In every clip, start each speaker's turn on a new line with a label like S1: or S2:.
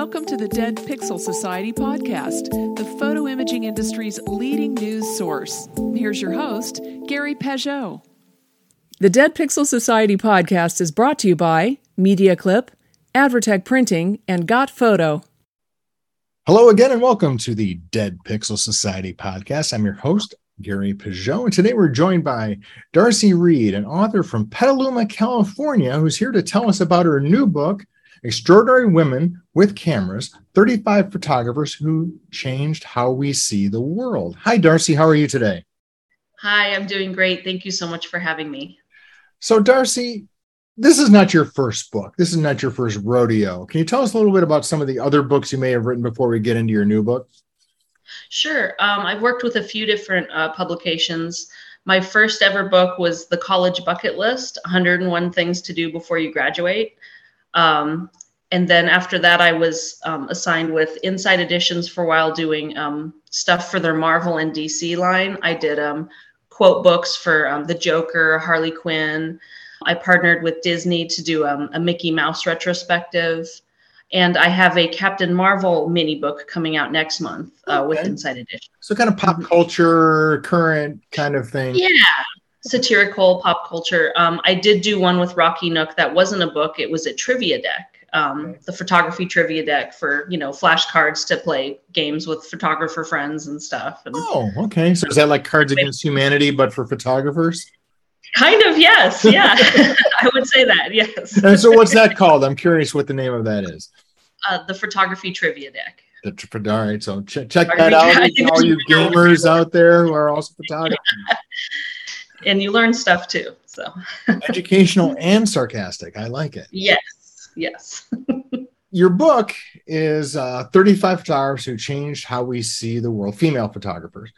S1: Welcome to the Dead Pixel Society podcast, the photo imaging industry's leading news source. Here's your host, Gary Pageau. The Dead Pixel Society podcast is brought to you by Media Clip, Advertek Printing, and GotPhoto.
S2: Hello again, and welcome to the Dead Pixel Society podcast. I'm your host, Gary Pageau, and today we're joined by Darcy Reed, an author from Petaluma, California, who's here to tell us about her new book, Extraordinary Women with Cameras 35 Photographers Who Changed How We See the World. Hi, Darcy. How are you today?
S3: Hi, I'm doing great. Thank you so much for having me.
S2: So, Darcy, this is not your first book. This is not your first rodeo. Can you tell us a little bit about some of the other books you may have written before we get into your new book?
S3: Sure. Um, I've worked with a few different uh, publications. My first ever book was The College Bucket List 101 Things to Do Before You Graduate. Um, and then after that, I was um, assigned with Insight Editions for a while doing um, stuff for their Marvel and DC line. I did um, quote books for um, the Joker, Harley Quinn. I partnered with Disney to do um, a Mickey Mouse retrospective. And I have a Captain Marvel mini book coming out next month uh, okay. with Insight Edition.
S2: So, kind of pop mm-hmm. culture, current kind of thing.
S3: Yeah, satirical pop culture. Um, I did do one with Rocky Nook that wasn't a book; it was a trivia deck, um, the photography trivia deck for you know flashcards to play games with photographer friends and stuff. And
S2: oh, okay. So is that like Cards Against Humanity, but for photographers?
S3: Kind of, yes. Yeah, I would say that. Yes.
S2: and so, what's that called? I'm curious what the name of that is.
S3: Uh, the photography trivia deck.
S2: The, all right, so check, check that out. All you gamers out there who are also photographers.
S3: and you learn stuff too. So
S2: educational and sarcastic. I like it.
S3: Yes. Yes.
S2: Your book is uh, 35 photographers who changed how we see the world, female photographers.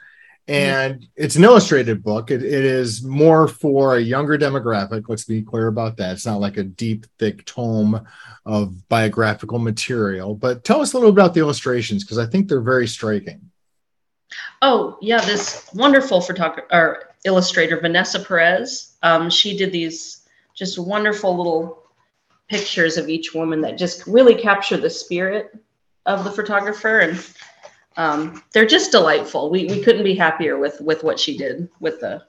S2: And mm-hmm. it's an illustrated book. It, it is more for a younger demographic. Let's be clear about that. It's not like a deep, thick tome of biographical material. But tell us a little about the illustrations because I think they're very striking.
S3: Oh, yeah. This wonderful photographer or illustrator Vanessa Perez. Um, she did these just wonderful little pictures of each woman that just really capture the spirit of the photographer and um, they're just delightful. We, we couldn't be happier with with what she did with the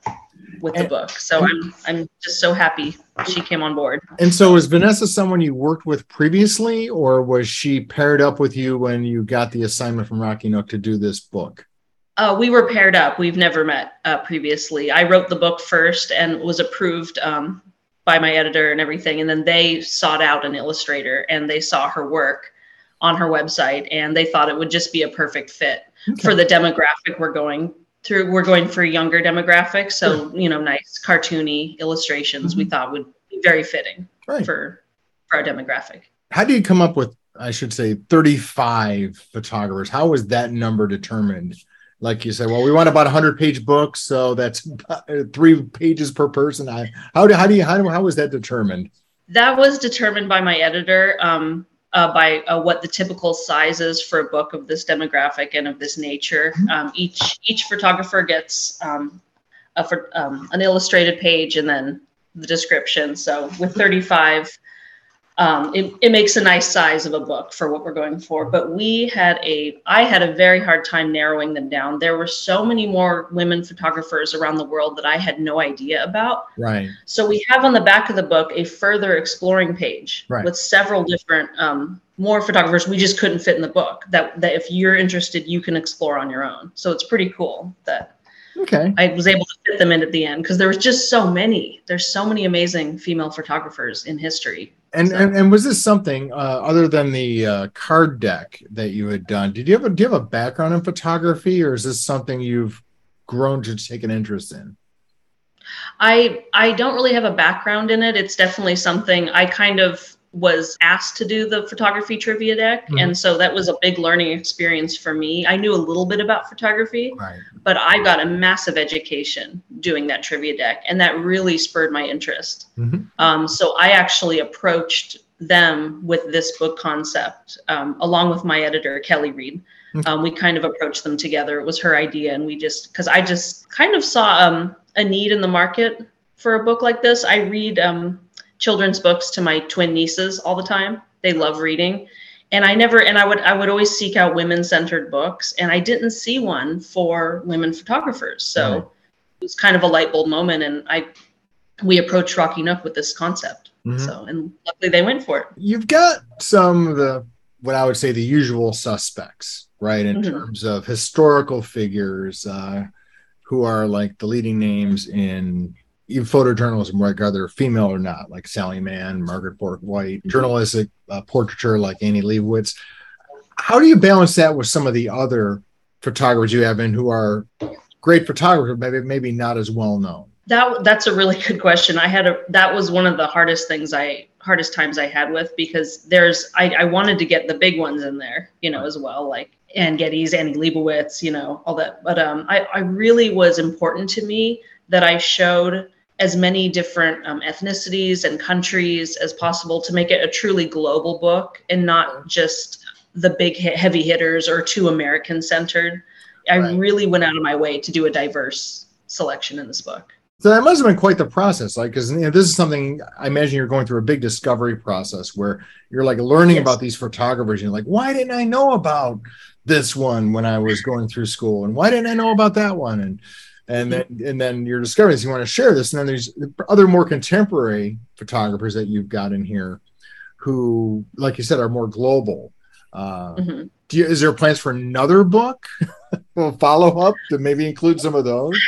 S3: with the book. So I'm I'm just so happy she came on board.
S2: And so was Vanessa someone you worked with previously, or was she paired up with you when you got the assignment from Rocky Nook to do this book?
S3: Uh, we were paired up. We've never met uh, previously. I wrote the book first and was approved um, by my editor and everything. And then they sought out an illustrator and they saw her work on her website and they thought it would just be a perfect fit okay. for the demographic we're going through. We're going for a younger demographic. So, sure. you know, nice cartoony illustrations mm-hmm. we thought would be very fitting right. for, for our demographic.
S2: How do you come up with, I should say, 35 photographers? How was that number determined? Like you said, well, we want about a 100 page books, so that's three pages per person. I, how do how do you how do, how was that determined?
S3: That was determined by my editor, um, uh, by uh, what the typical size is for a book of this demographic and of this nature. Mm-hmm. Um, each each photographer gets um, a, um, an illustrated page and then the description. So with 35 um, it, it makes a nice size of a book for what we're going for. But we had a, I had a very hard time narrowing them down. There were so many more women photographers around the world that I had no idea about.
S2: Right.
S3: So we have on the back of the book a further exploring page right. with several different, um, more photographers we just couldn't fit in the book that, that if you're interested, you can explore on your own. So it's pretty cool that
S2: okay
S3: i was able to fit them in at the end because there was just so many there's so many amazing female photographers in history
S2: and, so. and and was this something uh, other than the uh, card deck that you had done? Did you have a do you have a background in photography, or is this something you've grown to take an interest in?
S3: I I don't really have a background in it. It's definitely something I kind of was asked to do the photography trivia deck mm-hmm. and so that was a big learning experience for me i knew a little bit about photography
S2: right.
S3: but i got a massive education doing that trivia deck and that really spurred my interest mm-hmm. um, so i actually approached them with this book concept um, along with my editor kelly reed mm-hmm. um, we kind of approached them together it was her idea and we just because i just kind of saw um, a need in the market for a book like this i read um, children's books to my twin nieces all the time. They love reading. and I never and I would I would always seek out women centered books, and I didn't see one for women photographers. So right. it was kind of a light bulb moment, and I we approached Rocky Nook with this concept. Mm-hmm. So and luckily they went for it.
S2: You've got some of the what I would say the usual suspects, right, in mm-hmm. terms of historical figures uh, who are like the leading names in even photojournalism, whether female or not, like Sally Mann, Margaret Bourke-White, mm-hmm. journalistic uh, portraiture like Annie Leibovitz. How do you balance that with some of the other photographers you have in who are great photographers, maybe maybe not as well known?
S3: That that's a really good question. I had a that was one of the hardest things I hardest times I had with because there's I, I wanted to get the big ones in there, you know, as well, like Anne Geddes, Annie Leibovitz, you know, all that. But um, I, I really was important to me that I showed as many different um, ethnicities and countries as possible to make it a truly global book and not just the big heavy hitters or too American centered. I right. really went out of my way to do a diverse selection in this book.
S2: So that must have been quite the process, like because you know, this is something I imagine you're going through a big discovery process where you're like learning yes. about these photographers. And you're like, why didn't I know about this one when I was going through school, and why didn't I know about that one? And and then and then you're discovering you want to share this, and then there's other more contemporary photographers that you've got in here, who, like you said, are more global. Uh, mm-hmm. do you, is there plans for another book? follow up to maybe include some of those.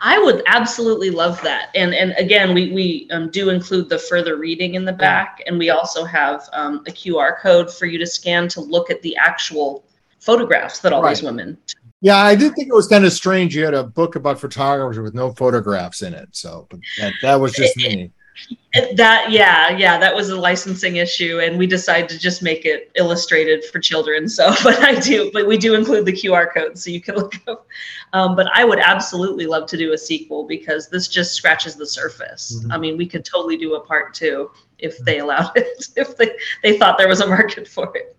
S3: I would absolutely love that. And and again, we we um, do include the further reading in the back, and we also have um, a QR code for you to scan to look at the actual photographs that all right. these women.
S2: Yeah, I did think it was kind of strange. You had a book about photography with no photographs in it. So, but that, that was just me
S3: that yeah yeah that was a licensing issue and we decided to just make it illustrated for children so but i do but we do include the qr code so you can look up um, but i would absolutely love to do a sequel because this just scratches the surface mm-hmm. i mean we could totally do a part two if they allowed it if they, they thought there was a market for it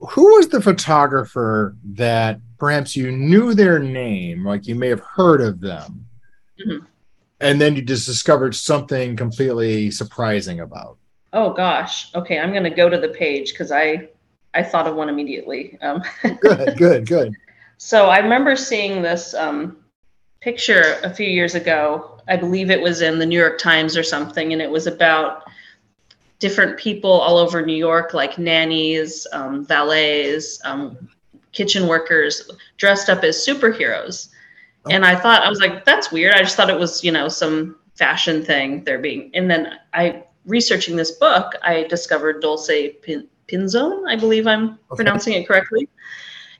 S2: who was the photographer that perhaps you knew their name like you may have heard of them mm-hmm. and then you just discovered something completely surprising about?
S3: Oh gosh. Okay i'm going to go to the page because i i thought of one immediately. Um,
S2: good good good.
S3: So i remember seeing this um, picture a few years ago. I believe it was in the new york times or something and it was about different people all over new york like nannies um, valets um, kitchen workers dressed up as superheroes and I thought I was like, that's weird. I just thought it was, you know, some fashion thing they're being. And then I researching this book, I discovered Dulce Pin- Pinzon. I believe I'm okay. pronouncing it correctly.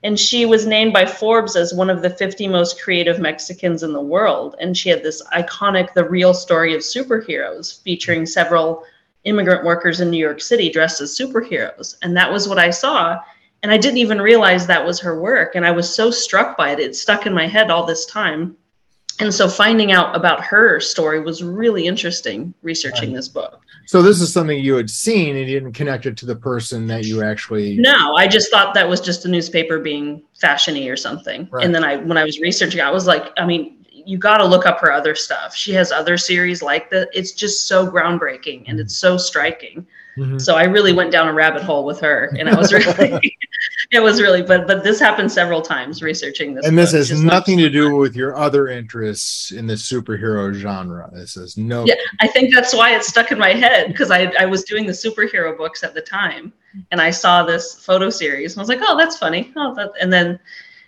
S3: And she was named by Forbes as one of the 50 most creative Mexicans in the world. And she had this iconic The Real Story of Superheroes featuring several immigrant workers in New York City dressed as superheroes. And that was what I saw and I didn't even realize that was her work. And I was so struck by it. It stuck in my head all this time. And so finding out about her story was really interesting researching right. this book.
S2: So this is something you had seen and you didn't connect it to the person that you actually
S3: No, I just thought that was just a newspaper being fashiony or something. Right. And then I when I was researching, I was like, I mean, you got to look up her other stuff. She has other series like that. It's just so groundbreaking and it's so striking. Mm-hmm. So I really went down a rabbit hole with her, and I was really, it was really, but but this happened several times researching this.
S2: And this book, has nothing to do with your other interests in the superhero genre. This is no.
S3: Yeah, I think that's why it stuck in my head because I I was doing the superhero books at the time, and I saw this photo series, and I was like, oh, that's funny. Oh, that, and then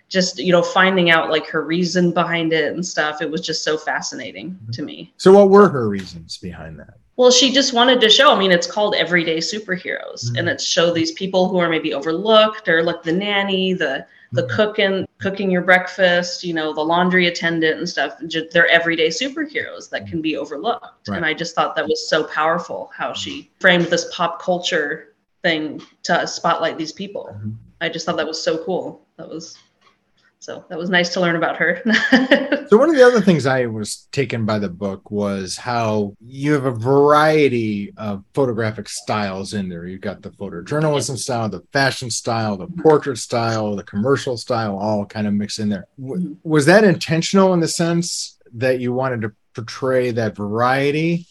S3: just you know finding out like her reason behind it and stuff it was just so fascinating mm-hmm. to me
S2: so what were her reasons behind that
S3: well, she just wanted to show. I mean, it's called Everyday Superheroes, mm-hmm. and it's show these people who are maybe overlooked, or like the nanny, the the mm-hmm. cooking cooking your breakfast, you know, the laundry attendant and stuff. They're everyday superheroes that can be overlooked. Right. And I just thought that was so powerful how she framed this pop culture thing to spotlight these people. Mm-hmm. I just thought that was so cool. That was so that was nice to learn about her.
S2: so one of the other things I was taken by the book was how you have a variety of photographic styles in there. You've got the photojournalism style, the fashion style, the portrait style, the commercial style, all kind of mixed in there. Mm-hmm. Was that intentional in the sense that you wanted to portray that variety,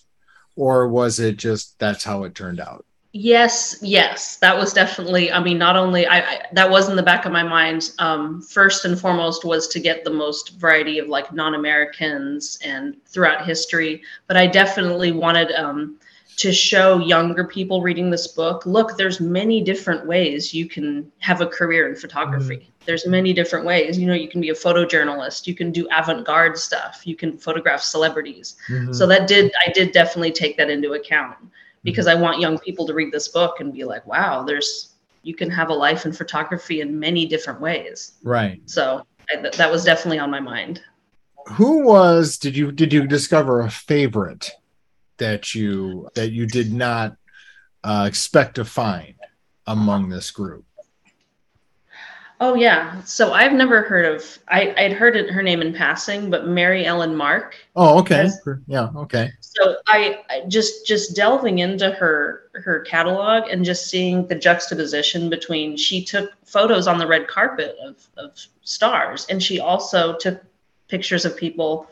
S2: or was it just that's how it turned out?
S3: Yes, yes, that was definitely. I mean, not only I, I that was in the back of my mind. Um, first and foremost was to get the most variety of like non-Americans and throughout history, but I definitely wanted um, to show younger people reading this book. Look, there's many different ways you can have a career in photography. Mm-hmm. There's many different ways. You know, you can be a photojournalist. You can do avant-garde stuff. You can photograph celebrities. Mm-hmm. So that did I did definitely take that into account because I want young people to read this book and be like, wow, there's you can have a life in photography in many different ways.
S2: Right.
S3: So I, that was definitely on my mind.
S2: Who was did you did you discover a favorite that you that you did not uh, expect to find among this group?
S3: Oh yeah. So I've never heard of I, I'd heard it, her name in passing, but Mary Ellen Mark.
S2: Oh, okay. Has, yeah, okay.
S3: So I, I, just just delving into her her catalog and just seeing the juxtaposition between she took photos on the red carpet of, of stars and she also took pictures of people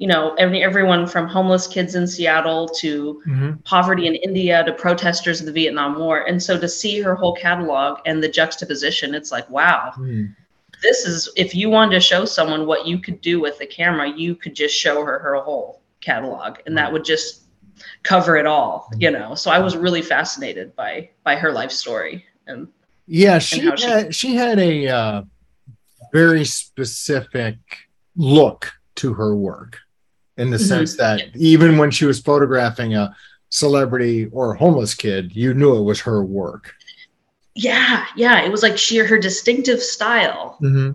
S3: you know, every, everyone from homeless kids in Seattle to mm-hmm. poverty in India to protesters of the Vietnam War. And so to see her whole catalog and the juxtaposition, it's like, wow, mm. this is, if you wanted to show someone what you could do with the camera, you could just show her her whole catalog and that would just cover it all, mm. you know? So I was really fascinated by, by her life story. And
S2: yeah, she, and had, she, she had a uh, very specific look to her work in the mm-hmm. sense that even when she was photographing a celebrity or a homeless kid, you knew it was her work.
S3: Yeah, yeah. It was like she her distinctive style. Mm-hmm.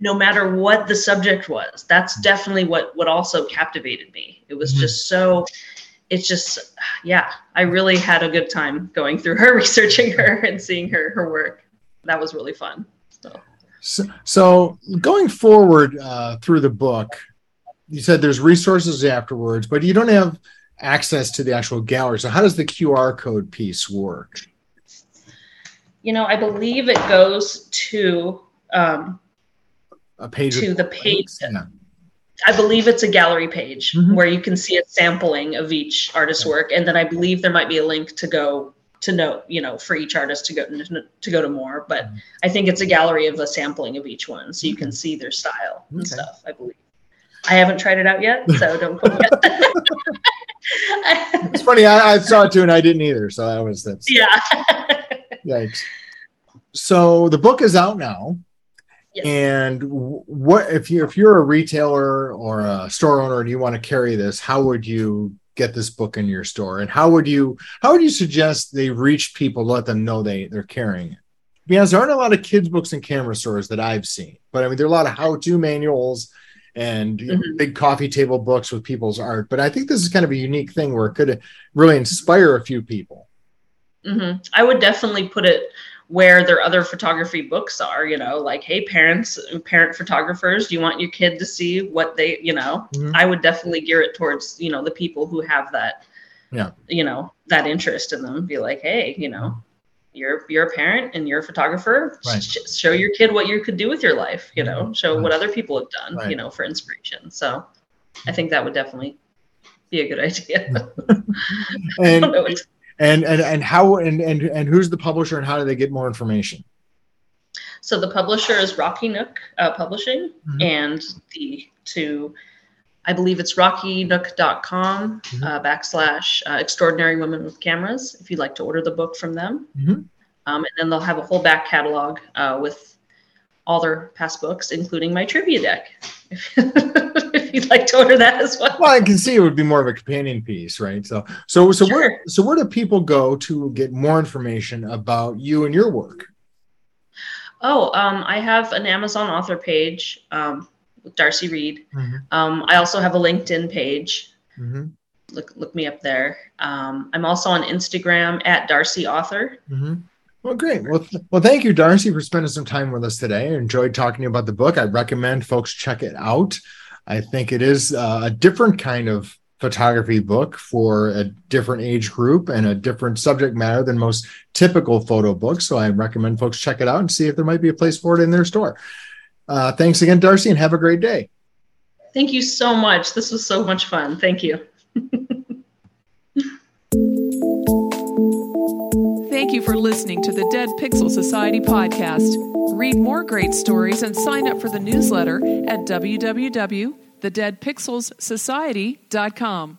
S3: No matter what the subject was, that's definitely what what also captivated me. It was mm-hmm. just so. It's just, yeah. I really had a good time going through her, researching her, and seeing her her work. That was really fun. So,
S2: so, so going forward uh, through the book, you said there's resources afterwards, but you don't have access to the actual gallery. So how does the QR code piece work?
S3: You know, I believe it goes to um,
S2: a page
S3: to the page. Yeah. I believe it's a gallery page mm-hmm. where you can see a sampling of each artist's work, and then I believe there might be a link to go to know, you know, for each artist to go to go to more. But mm-hmm. I think it's a gallery of a sampling of each one, so you can see their style and stuff. I believe. I haven't tried it out yet, so don't quote me.
S2: it's funny. I, I, saw it too, and I didn't either. So that was that's
S3: yeah.
S2: yikes. So the book is out now. Yes. And what if you if you're a retailer or a store owner and you want to carry this, how would you get this book in your store? And how would you how would you suggest they reach people, let them know they they're carrying it? Because there aren't a lot of kids books in camera stores that I've seen, but I mean there are a lot of how-to manuals and mm-hmm. big coffee table books with people's art. But I think this is kind of a unique thing where it could really inspire a few people.
S3: Mm-hmm. I would definitely put it where their other photography books are. You know, like hey, parents, parent photographers, do you want your kid to see what they? You know, mm-hmm. I would definitely gear it towards you know the people who have that.
S2: Yeah.
S3: You know that interest in them. Be like, hey, you know you're you're a parent and you're a photographer right. Sh- show your kid what you could do with your life you know mm-hmm. show right. what other people have done right. you know for inspiration so i think that would definitely be a good idea
S2: and, and and and how and, and and who's the publisher and how do they get more information
S3: so the publisher is rocky nook uh, publishing mm-hmm. and the to I believe it's rockynook.com mm-hmm. uh, backslash uh, extraordinary women with cameras if you'd like to order the book from them. Mm-hmm. Um, and then they'll have a whole back catalog uh, with all their past books, including my trivia deck. If, you'd like to order that as well.
S2: Well, I can see it would be more of a companion piece, right? So, so, so sure. where, so where do people go to get more information about you and your work?
S3: Oh, um, I have an Amazon author page. Um, with Darcy Reed. Mm-hmm. Um, I also have a LinkedIn page. Mm-hmm. Look look me up there. Um, I'm also on Instagram at Darcy Author.
S2: Mm-hmm. Well, great. Well, th- well, thank you, Darcy, for spending some time with us today. I enjoyed talking to you about the book. I recommend folks check it out. I think it is uh, a different kind of photography book for a different age group and a different subject matter than most typical photo books. So I recommend folks check it out and see if there might be a place for it in their store. Uh, thanks again, Darcy, and have a great day.
S3: Thank you so much. This was so much fun. Thank you.
S1: Thank you for listening to the Dead Pixel Society podcast. Read more great stories and sign up for the newsletter at www.thedeadpixelssociety.com.